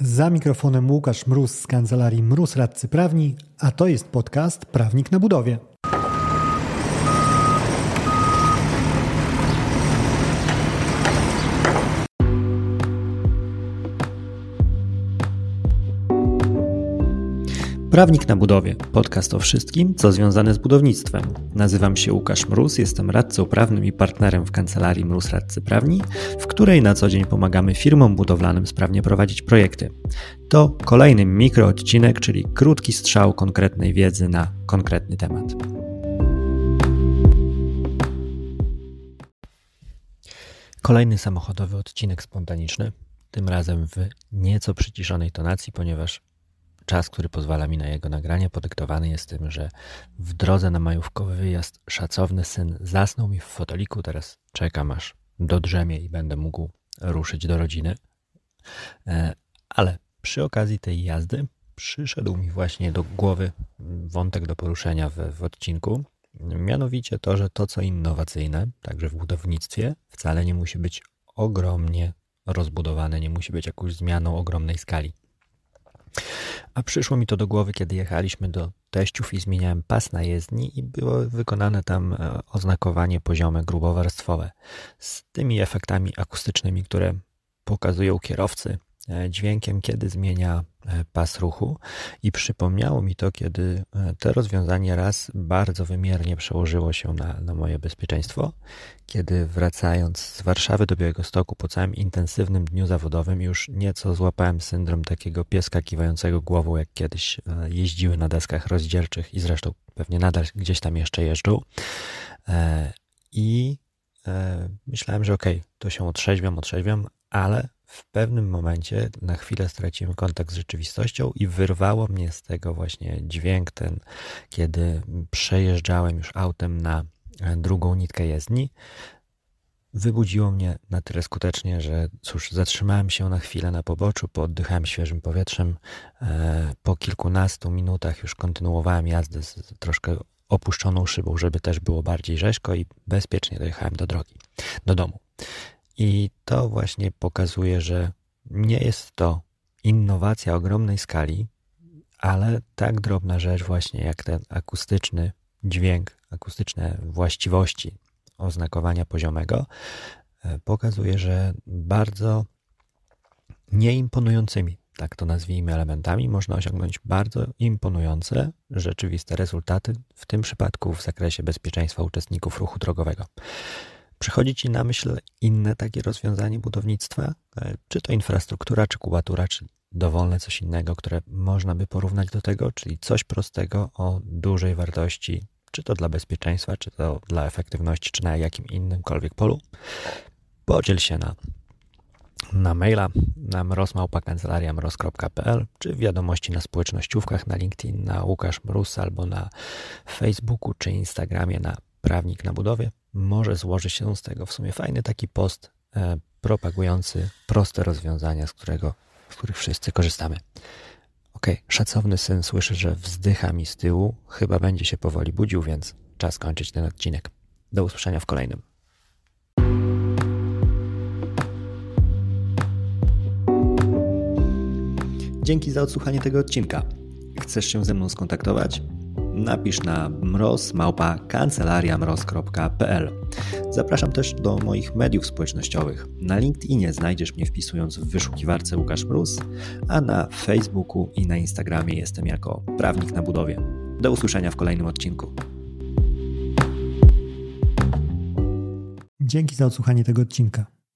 Za mikrofonem Łukasz Mróz z kancelarii Mróz Radcy Prawni, a to jest podcast Prawnik na budowie. Prawnik na budowie. Podcast o wszystkim, co związane z budownictwem. Nazywam się Łukasz Mróz, jestem radcą prawnym i partnerem w kancelarii Mróz Radcy Prawni, w której na co dzień pomagamy firmom budowlanym sprawnie prowadzić projekty. To kolejny mikroodcinek, czyli krótki strzał konkretnej wiedzy na konkretny temat. Kolejny samochodowy odcinek spontaniczny, tym razem w nieco przyciszonej tonacji, ponieważ Czas, który pozwala mi na jego nagranie, podyktowany jest tym, że w drodze na majówkowy wyjazd szacowny syn zasnął mi w foteliku. Teraz czekam aż dodrzemie i będę mógł ruszyć do rodziny. E, ale przy okazji tej jazdy przyszedł mi właśnie do głowy wątek do poruszenia w, w odcinku. Mianowicie to, że to, co innowacyjne, także w budownictwie, wcale nie musi być ogromnie rozbudowane, nie musi być jakąś zmianą ogromnej skali. A przyszło mi to do głowy, kiedy jechaliśmy do teściów i zmieniałem pas na jezdni i było wykonane tam e, oznakowanie poziome grubowarstwowe z tymi efektami akustycznymi, które pokazują kierowcy dźwiękiem, kiedy zmienia e, pas ruchu i przypomniało mi to, kiedy e, to rozwiązanie raz bardzo wymiernie przełożyło się na, na moje bezpieczeństwo, kiedy wracając z Warszawy do Białego Stoku po całym intensywnym dniu zawodowym już nieco złapałem syndrom takiego pieska kiwającego głową, jak kiedyś jeździły na deskach rozdzierczych i zresztą pewnie nadal gdzieś tam jeszcze jeżdżą. I myślałem, że okej, okay, to się otrzeźwiam, otrzeźwiam, ale w pewnym momencie na chwilę straciłem kontakt z rzeczywistością i wyrwało mnie z tego właśnie dźwięk ten, kiedy przejeżdżałem już autem na drugą nitkę jezdni. Wybudziło mnie na tyle skutecznie, że cóż, zatrzymałem się na chwilę na poboczu, pooddychałem świeżym powietrzem. E, po kilkunastu minutach już kontynuowałem jazdę z troszkę opuszczoną szybą, żeby też było bardziej rzeźko i bezpiecznie dojechałem do drogi, do domu. I to właśnie pokazuje, że nie jest to innowacja ogromnej skali, ale tak drobna rzecz właśnie jak ten akustyczny dźwięk, akustyczne właściwości oznakowania poziomego e, pokazuje, że bardzo nieimponującymi, tak to nazwijmy, elementami można osiągnąć bardzo imponujące, rzeczywiste rezultaty, w tym przypadku w zakresie bezpieczeństwa uczestników ruchu drogowego. Przychodzi Ci na myśl inne takie rozwiązanie budownictwa? E, czy to infrastruktura, czy kubatura, czy dowolne coś innego, które można by porównać do tego, czyli coś prostego o dużej wartości, czy to dla bezpieczeństwa, czy to dla efektywności, czy na jakim innymkolwiek polu? Podziel się na, na maila na mrozmałpa.kancelariamroz.pl czy wiadomości na społecznościówkach na LinkedIn, na Łukasz Mróz albo na Facebooku czy Instagramie na Prawnik na Budowie może złoży się z tego w sumie fajny taki post e, propagujący proste rozwiązania, z, którego, z których wszyscy korzystamy. Ok, szacowny syn słyszy, że wzdycha mi z tyłu, chyba będzie się powoli budził, więc czas kończyć ten odcinek. Do usłyszenia w kolejnym. Dzięki za odsłuchanie tego odcinka. Chcesz się ze mną skontaktować? Napisz na mroz.kancelariamroz.pl. Zapraszam też do moich mediów społecznościowych. Na LinkedInie znajdziesz mnie wpisując w wyszukiwarce Łukasz Mróz, a na Facebooku i na Instagramie jestem jako prawnik na budowie. Do usłyszenia w kolejnym odcinku. Dzięki za odsłuchanie tego odcinka.